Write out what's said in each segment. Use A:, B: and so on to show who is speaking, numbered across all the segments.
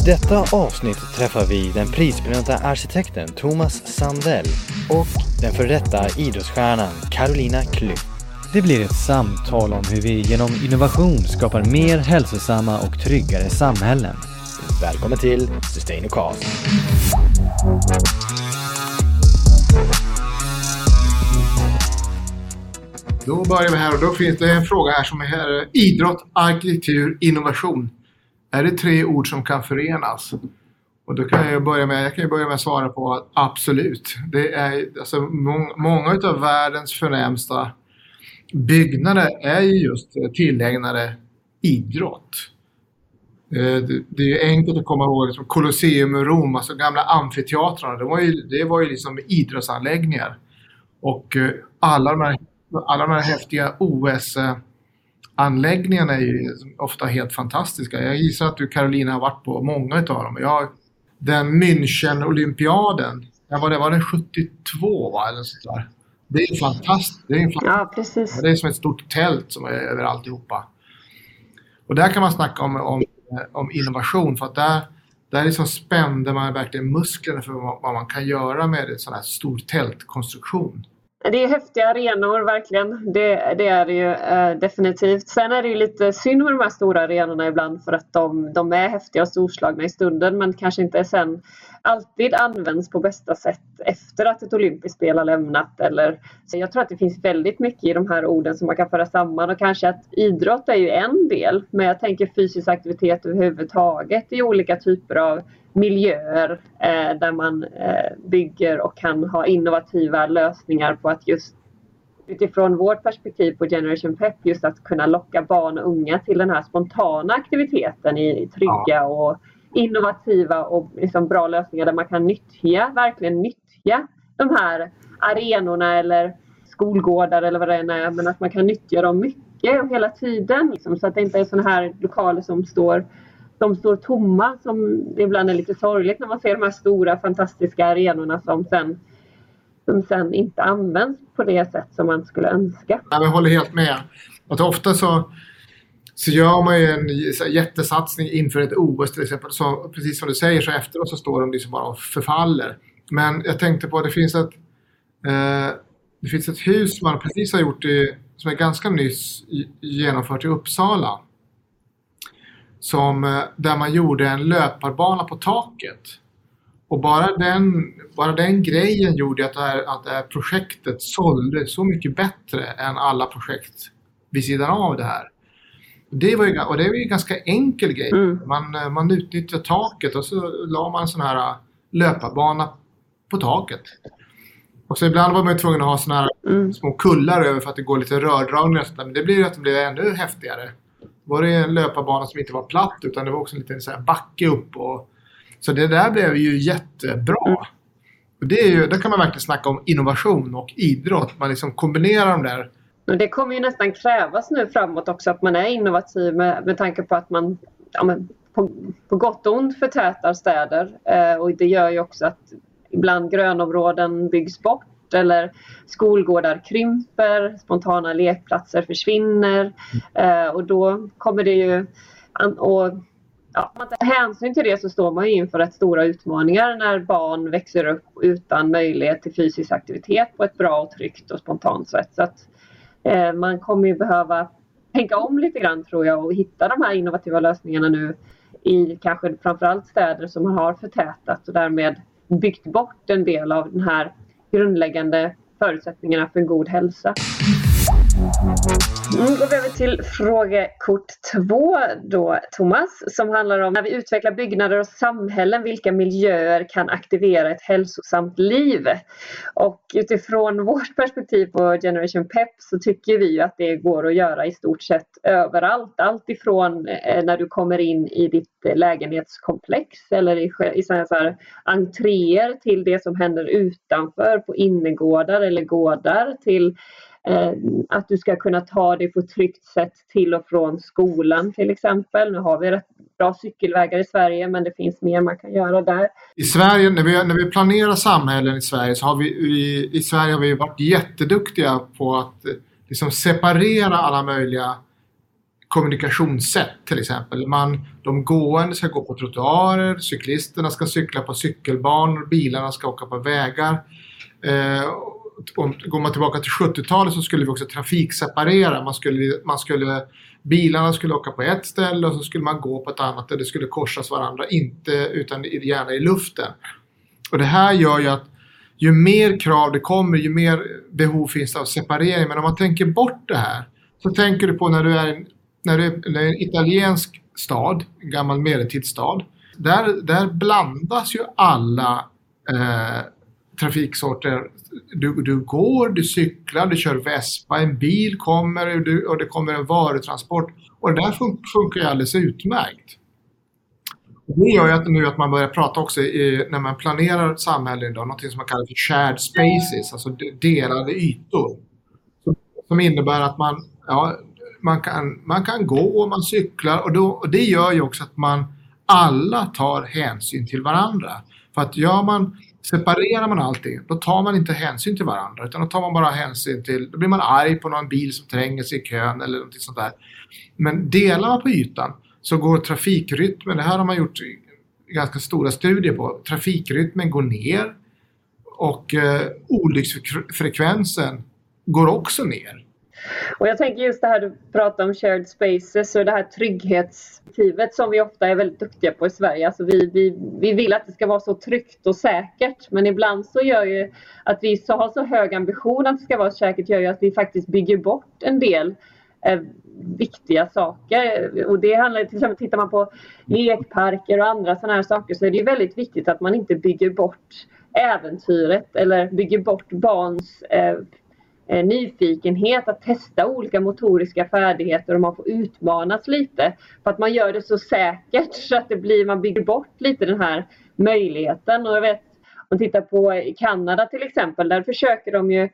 A: I detta avsnitt träffar vi den prisbelönta arkitekten Thomas Sandell och den före detta idrottsstjärnan Carolina Klüft. Det blir ett samtal om hur vi genom innovation skapar mer hälsosamma och tryggare samhällen. Välkommen till Sustainocast!
B: Då börjar vi här och då finns det en fråga här som är här, idrott, arkitektur, innovation. Är det tre ord som kan förenas? Och då kan jag börja med, jag kan börja med att svara på att absolut. Det är, alltså, må, många av världens förnämsta byggnader är ju just eh, tillägnade idrott. Eh, det är enkelt att komma ihåg liksom Colosseum i Rom, alltså gamla amfiteatrarna. Det var ju, det var ju liksom idrottsanläggningar. Och eh, alla de här, alla de här häftiga OS-anläggningarna är ju ofta helt fantastiska. Jag gissar att du Carolina har varit på många av dem. Jag, den München-olympiaden, var det, var det 72 va? Eller sånt där. Det är fantastiskt. Det är, en
C: ja, precis.
B: det är som ett stort tält som är över alltihopa. Och där kan man snacka om, om, om innovation för att där, där liksom spände man verkligen musklerna för vad, vad man kan göra med en sån här stor tältkonstruktion.
C: Det är häftiga arenor verkligen. Det, det är det ju eh, definitivt. Sen är det ju lite synd med de här stora arenorna ibland för att de, de är häftiga och storslagna i stunden men kanske inte sen alltid används på bästa sätt efter att ett olympiskt spel har lämnat. Eller, så jag tror att det finns väldigt mycket i de här orden som man kan föra samman och kanske att idrott är ju en del men jag tänker fysisk aktivitet överhuvudtaget i olika typer av miljöer eh, där man eh, bygger och kan ha innovativa lösningar på att just utifrån vårt perspektiv på Generation Pep just att kunna locka barn och unga till den här spontana aktiviteten i trygga och innovativa och liksom bra lösningar där man kan nyttja, verkligen nyttja de här arenorna eller skolgårdar eller vad det än är men att man kan nyttja dem mycket och hela tiden liksom, så att det inte är sådana här lokaler som står de står tomma som ibland är lite sorgligt när man ser de här stora fantastiska arenorna som sen, som sen inte används på det sätt som man skulle önska.
B: Jag håller helt med. Att ofta så, så gör man ju en jättesatsning inför ett OS till exempel. Så, precis som du säger så efteråt så står de liksom bara och förfaller. Men jag tänkte på att det finns ett, eh, det finns ett hus man precis har gjort i, som är ganska nyss genomfört i Uppsala som, eh, där man gjorde en löparbana på taket. Och bara den, bara den grejen gjorde att det, här, att det här projektet sålde så mycket bättre än alla projekt vid sidan av det här. Det var ju, och det var ju en ganska enkel grej. Mm. Man, eh, man utnyttjar taket och så la man en sån här eh, löparbana på taket. Och så ibland var man tvungen att ha såna här mm. små kullar över för att det går lite rördragningar. Men det blir ju att det blir ännu häftigare var det en löparbana som inte var platt utan det var också en liten så här backe upp. Och, så det där blev ju jättebra. Och det är ju, där kan man verkligen snacka om innovation och idrott. Man liksom kombinerar de där.
C: Det kommer ju nästan krävas nu framåt också att man är innovativ med, med tanke på att man ja, men, på, på gott och ont förtätar städer. Eh, och det gör ju också att ibland grönområden byggs bort eller skolgårdar krymper, spontana lekplatser försvinner eh, och då kommer det ju och Ja, om man tar hänsyn till det så står man ju inför rätt stora utmaningar när barn växer upp utan möjlighet till fysisk aktivitet på ett bra och tryggt och spontant sätt. Så att, eh, man kommer ju behöva tänka om lite grann tror jag och hitta de här innovativa lösningarna nu i kanske framförallt städer som man har förtätat och därmed byggt bort en del av den här grundläggande förutsättningarna för en god hälsa. Mm, nu går vi över till frågekort två då, Thomas, som handlar om när vi utvecklar byggnader och samhällen, vilka miljöer kan aktivera ett hälsosamt liv? Och utifrån vårt perspektiv på Generation Pep så tycker vi att det går att göra i stort sett överallt. Allt ifrån eh, när du kommer in i ditt lägenhetskomplex eller i, i så här entréer till det som händer utanför på innergårdar eller gårdar till Eh, att du ska kunna ta dig på ett tryggt sätt till och från skolan till exempel. Nu har vi rätt bra cykelvägar i Sverige men det finns mer man kan göra där.
B: I Sverige, när vi, när vi planerar samhällen i Sverige så har vi i, i Sverige har vi varit jätteduktiga på att eh, liksom separera alla möjliga kommunikationssätt till exempel. Man, de gående ska gå på trottoarer, cyklisterna ska cykla på cykelbanor, bilarna ska åka på vägar. Eh, om, går man tillbaka till 70-talet så skulle vi också trafikseparera. Man skulle, man skulle, bilarna skulle åka på ett ställe och så skulle man gå på ett annat där det skulle korsas varandra, inte utan gärna i luften. Och det här gör ju att ju mer krav det kommer, ju mer behov finns det av separering. Men om man tänker bort det här, så tänker du på när du är, när du är en italiensk stad, en gammal medeltidsstad. Där, där blandas ju alla eh, trafiksorter. Du, du går, du cyklar, du kör vespa, en bil kommer och, du, och det kommer en varutransport. Och det där fun funkar ju alldeles utmärkt. Det gör ju att, nu att man börjar prata också i, när man planerar samhällen idag, någonting som man kallar för shared spaces, alltså delade ytor. Som innebär att man, ja, man, kan, man kan gå och man cyklar och, då, och det gör ju också att man alla tar hänsyn till varandra. För att gör man, separerar man allting, då tar man inte hänsyn till varandra utan då tar man bara hänsyn till, då blir man arg på någon bil som tränger sig i kön eller något sånt där. Men delar man på ytan så går trafikrytmen, det här har man gjort ganska stora studier på, trafikrytmen går ner och eh, olycksfrekvensen går också ner.
C: Och jag tänker just det här du pratar om shared spaces och det här trygghetsmotivet som vi ofta är väldigt duktiga på i Sverige. Alltså vi, vi, vi vill att det ska vara så tryggt och säkert men ibland så gör ju att vi så har så hög ambition att det ska vara säkert gör ju att vi faktiskt bygger bort en del eh, viktiga saker. Och det handlar till exempel, tittar man på lekparker och andra sådana här saker så är det ju väldigt viktigt att man inte bygger bort äventyret eller bygger bort barns eh, eh, Eh, nyfikenhet att testa olika motoriska färdigheter och man får utmanas lite. För att man gör det så säkert så att det blir, man bygger bort lite den här möjligheten. Och jag vet, om man tittar på Kanada till exempel, där försöker de ju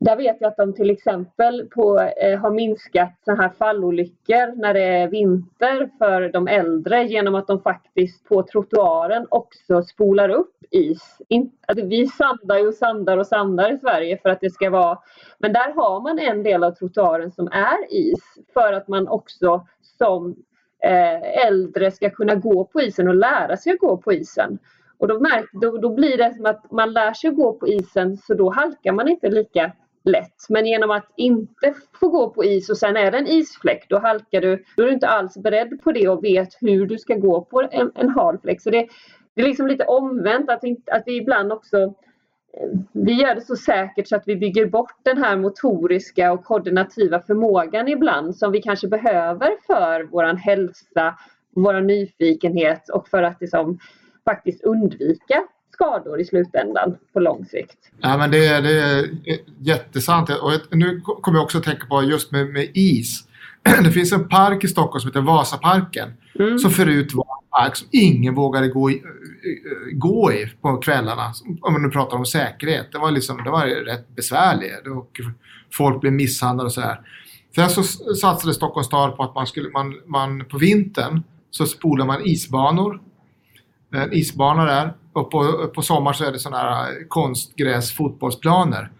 C: där vet jag att de till exempel på, eh, har minskat så här fallolyckor när det är vinter för de äldre genom att de faktiskt på trottoaren också spolar upp is. In, alltså vi sandar ju och sandar och sandar i Sverige för att det ska vara... Men där har man en del av trottoaren som är is för att man också som eh, äldre ska kunna gå på isen och lära sig att gå på isen. Och då, märk, då, då blir det som att man lär sig att gå på isen så då halkar man inte lika lätt. Men genom att inte få gå på is och sen är det en isfläck, då halkar du. Då är du inte alls beredd på det och vet hur du ska gå på en, en hal fläck. Så det, det är liksom lite omvänt att, att vi ibland också eh, vi gör det så säkert så att vi bygger bort den här motoriska och koordinativa förmågan ibland som vi kanske behöver för vår hälsa, vår nyfikenhet och för att liksom faktiskt undvika skador i slutändan på lång sikt.
B: Ja, men det, är, det är jättesant. Och nu kommer jag också att tänka på just med, med is. Det finns en park i Stockholm som heter Vasaparken. Mm. Som förut var en park som ingen vågade gå i, gå i på kvällarna. Om man nu pratar om säkerhet. Det var, liksom, det var rätt besvärligt. Och folk blev misshandlade och sådär. Sen så satsade Stockholms stad på att man, skulle, man, man på vintern så spolar man isbanor. En isbana där. Och på, på sommaren så är det sådana här konstgräs fotbollsplaner.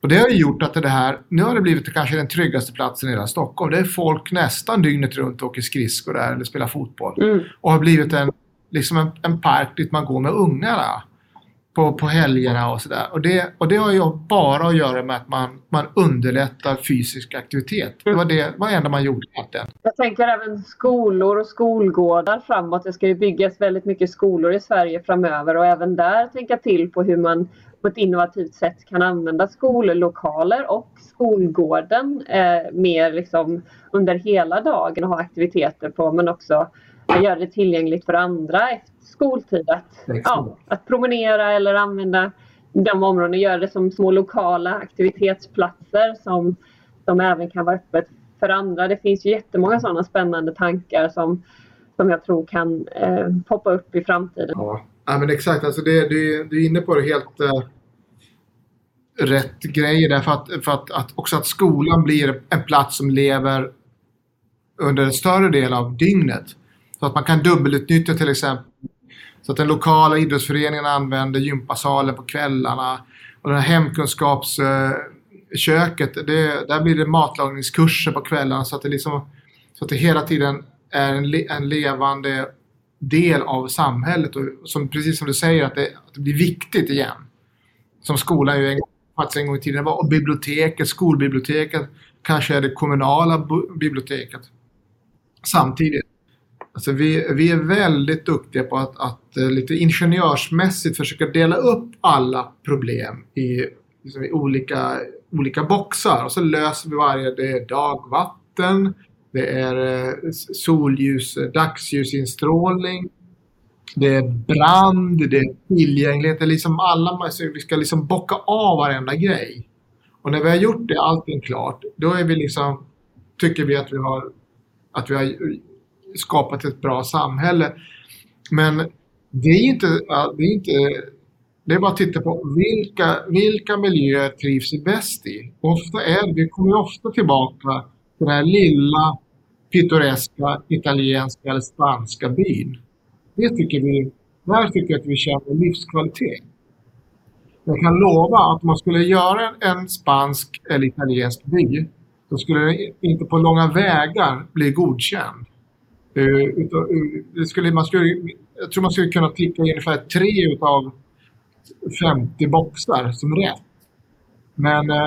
B: Och det har ju gjort att det här, nu har det blivit kanske den tryggaste platsen i hela Stockholm. Det är folk nästan dygnet runt och åker skridskor där eller spelar fotboll. Mm. Och har blivit en, liksom en, en park dit man går med ungarna på, på helgerna och sådär. Och det, och det har ju bara att göra med att man, man underlättar fysisk aktivitet. Det var det var det enda man gjorde egentligen.
C: Jag tänker även skolor och skolgårdar framåt. Det ska ju byggas väldigt mycket skolor i Sverige framöver och även där tänka till på hur man på ett innovativt sätt kan använda skollokaler och skolgården eh, mer liksom under hela dagen och ha aktiviteter på men också göra det tillgängligt för andra efter skoltid att, ja, att promenera eller använda de områdena, göra det som små lokala aktivitetsplatser som, som även kan vara öppet för andra. Det finns ju jättemånga sådana spännande tankar som, som jag tror kan eh, poppa upp i framtiden.
B: Ja, ja men exakt. Alltså det, du, du är inne på det helt eh, rätt grejer där. För, att, för att, att, också att skolan blir en plats som lever under en större del av dygnet. Så att man kan dubbelutnyttja till exempel så att den lokala idrottsföreningen använder gympasalen på kvällarna. Och det här hemkunskapsköket, det, där blir det matlagningskurser på kvällarna. Så att det liksom, Så att det hela tiden är en, le en levande del av samhället och som, precis som du säger att det, att det blir viktigt igen. Som skolan ju en, faktiskt en gång i tiden var och biblioteket, skolbiblioteket, kanske är det kommunala biblioteket. Samtidigt. Alltså vi, vi är väldigt duktiga på att, att eh, lite ingenjörsmässigt försöka dela upp alla problem i, liksom i olika, olika boxar och så löser vi varje. Det är dagvatten, det är eh, solljus, eh, dagsljusinstrålning, det är brand, det är tillgänglighet. Det är liksom alla, alltså, vi ska liksom bocka av varenda grej. Och när vi har gjort det, allting klart, då är vi liksom, tycker vi att vi har, att vi har skapat ett bra samhälle. Men det är inte, det är inte det är bara att titta på vilka, vilka miljöer trivs vi bäst i. Ofta är vi kommer ofta tillbaka till den här lilla pittoreska italienska eller spanska byn. Det tycker vi, där tycker jag att vi känner livskvalitet. Jag kan lova att om man skulle göra en spansk eller italiensk by då skulle den inte på långa vägar bli godkänd. Eh, eh, det skulle, man skulle, jag tror man skulle kunna ticka ungefär tre utav 50 boxar som rätt. Men eh,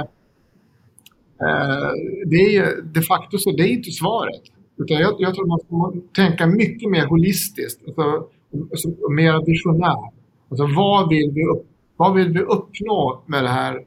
B: eh det är de facto så, det är inte svaret. Utan jag, jag tror man ska tänka mycket mer holistiskt, alltså, alltså, mer visionär. Alltså vad vill vi, upp, vad vill vi uppnå med det här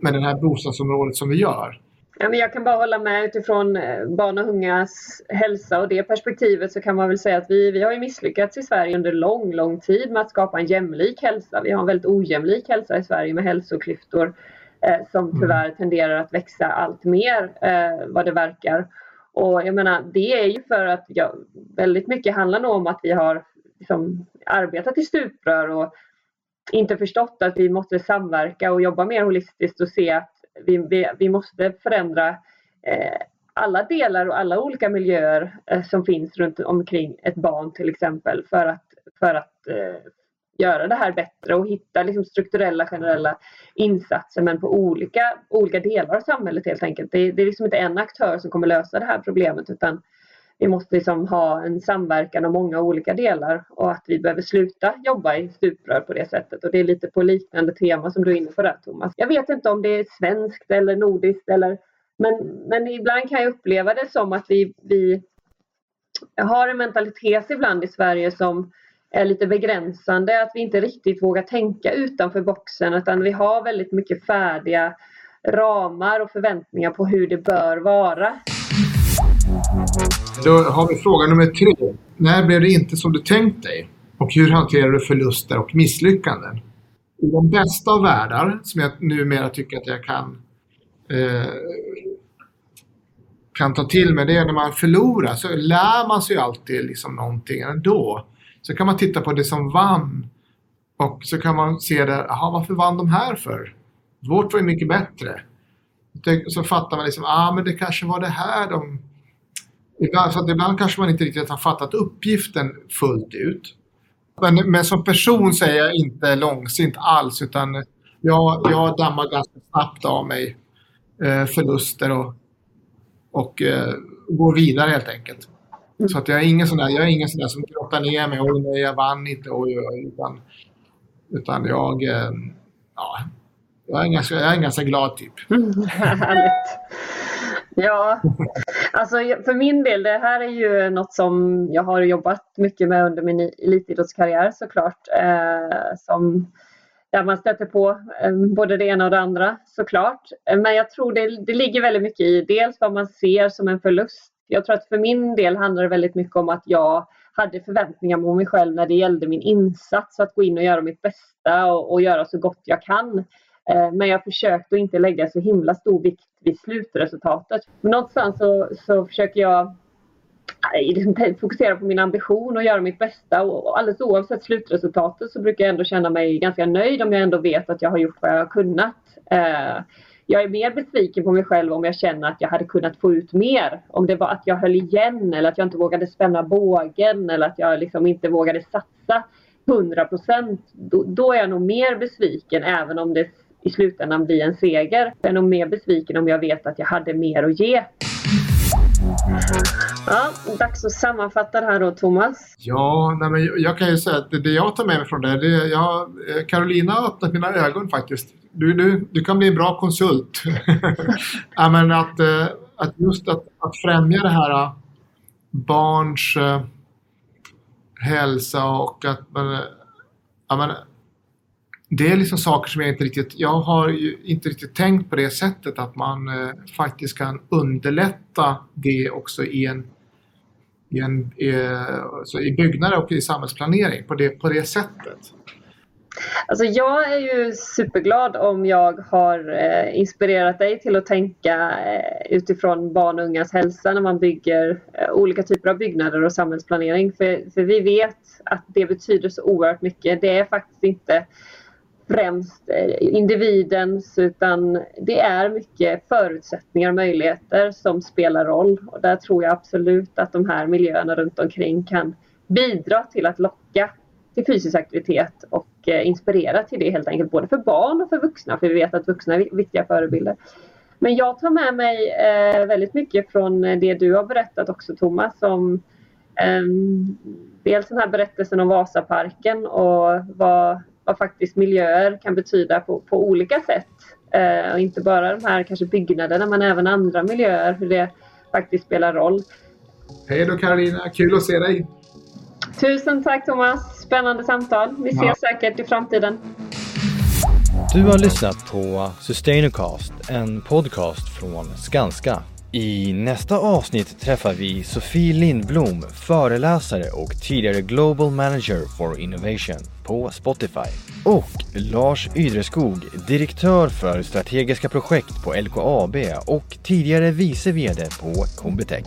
B: med det här bostadsområdet som vi gör?
C: Ja, men jag kan bara hålla med utifrån eh, barn och ungas hälsa och det perspektivet så kan man väl säga att vi, vi har ju misslyckats i Sverige under lång, lång tid med att skapa en jämlik hälsa. Vi har en väldigt ojämlik hälsa i Sverige med hälsoklyftor eh, som mm. tyvärr tenderar att växa allt mer eh, vad det verkar. Och jag menar, det är ju för att ja, väldigt mycket handlar nog om att vi har liksom, arbetat i stuprör och inte förstått att vi måste samverka och jobba mer holistiskt och se vi, vi, vi måste förändra eh, alla delar och alla olika miljöer eh, som finns runt omkring ett barn till exempel för att, för att eh, göra det här bättre och hitta liksom strukturella generella insatser men på olika, olika delar av samhället helt enkelt. Det, det är liksom inte en aktör som kommer lösa det här problemet utan vi måste liksom ha en samverkan av många olika delar och att vi behöver sluta jobba i stuprör på det sättet. Och det är lite på liknande tema som du är inne på där Thomas. Jag vet inte om det är svenskt eller nordiskt eller men, men ibland kan jag uppleva det som att vi, vi har en mentalitet ibland i Sverige som är lite begränsande, att vi inte riktigt vågar tänka utanför boxen utan vi har väldigt mycket färdiga ramar och förväntningar på hur det bör vara.
B: Då har vi fråga nummer tre. När blev det inte som du tänkt dig? Och hur hanterar du förluster och misslyckanden? I de bästa av världar, som jag numera tycker att jag kan, eh, kan ta till mig, det är när man förlorar så lär man sig alltid liksom någonting ändå. Så kan man titta på det som vann och så kan man se där, aha, varför vann de här för? Vårt var ju mycket bättre. Så fattar man liksom, ah, men det kanske var det här de... Ibland, så att ibland kanske man inte riktigt har fattat uppgiften fullt ut. Men, men som person så är jag inte långsint alls utan jag, jag dammar ganska snabbt av mig eh, förluster och, och eh, går vidare helt enkelt. Så att jag är ingen sån där, jag är ingen sån som grottar ner mig. Oj, nej, jag vann inte. Oj, oj, utan, utan jag, eh, ja, jag är, en ganska, jag är en ganska glad typ.
C: Härligt. Ja, alltså för min del, det här är ju något som jag har jobbat mycket med under min elitidrottskarriär såklart. Eh, som, där man stöter på eh, både det ena och det andra såklart. Eh, men jag tror det, det ligger väldigt mycket i dels vad man ser som en förlust jag tror att för min del handlar det väldigt mycket om att jag hade förväntningar på mig själv när det gällde min insats, att gå in och göra mitt bästa och, och göra så gott jag kan. Eh, men jag försökte att inte lägga så himla stor vikt vid slutresultatet. Men någonstans så, så försöker jag fokusera på min ambition och göra mitt bästa och alldeles oavsett slutresultatet så brukar jag ändå känna mig ganska nöjd om jag ändå vet att jag har gjort vad jag har kunnat. Eh, jag är mer besviken på mig själv om jag känner att jag hade kunnat få ut mer. Om det var att jag höll igen eller att jag inte vågade spänna bågen eller att jag liksom inte vågade satsa 100 procent. Då, då, är jag nog mer besviken även om det i slutändan bli en seger. Jag är nog mer besviken om jag vet att jag hade mer att ge. Ja, dags att sammanfatta det här då, Thomas.
B: Ja, nej men jag kan ju säga att det jag tar med mig från det, det jag, eh, Carolina har öppnat mina ögon faktiskt. Du, du, du kan bli en bra konsult. ja, men att, eh, att just att, att främja det här eh, barns hälsa och att man, ja, men, det är liksom saker som jag inte riktigt, jag har ju inte riktigt tänkt på det sättet att man eh, faktiskt kan underlätta det också i en i, en, i, alltså i byggnader och i samhällsplanering på det, på det sättet?
C: Alltså jag är ju superglad om jag har eh, inspirerat dig till att tänka eh, utifrån barn och ungas hälsa när man bygger eh, olika typer av byggnader och samhällsplanering. För, för vi vet att det betyder så oerhört mycket. Det är faktiskt inte främst eh, individens utan det är mycket förutsättningar och möjligheter som spelar roll. Och där tror jag absolut att de här miljöerna runt omkring kan bidra till att locka till fysisk aktivitet och eh, inspirera till det helt enkelt både för barn och för vuxna för vi vet att vuxna är viktiga förebilder. Men jag tar med mig eh, väldigt mycket från det du har berättat också Thomas om ehm, dels den här berättelsen om Vasaparken och vad vad faktiskt miljöer kan betyda på, på olika sätt. Eh, och inte bara de här kanske byggnaderna men även andra miljöer, hur det faktiskt spelar roll.
B: Hej då Karolina, kul att se dig!
C: Tusen tack Thomas, spännande samtal. Vi ses ja. säkert i framtiden.
A: Du har lyssnat på Sustainacast, en podcast från Skanska. I nästa avsnitt träffar vi Sofie Lindblom, föreläsare och tidigare Global Manager for Innovation på Spotify. Och Lars Ydreskog, direktör för strategiska projekt på LKAB och tidigare vice VD på Combitech.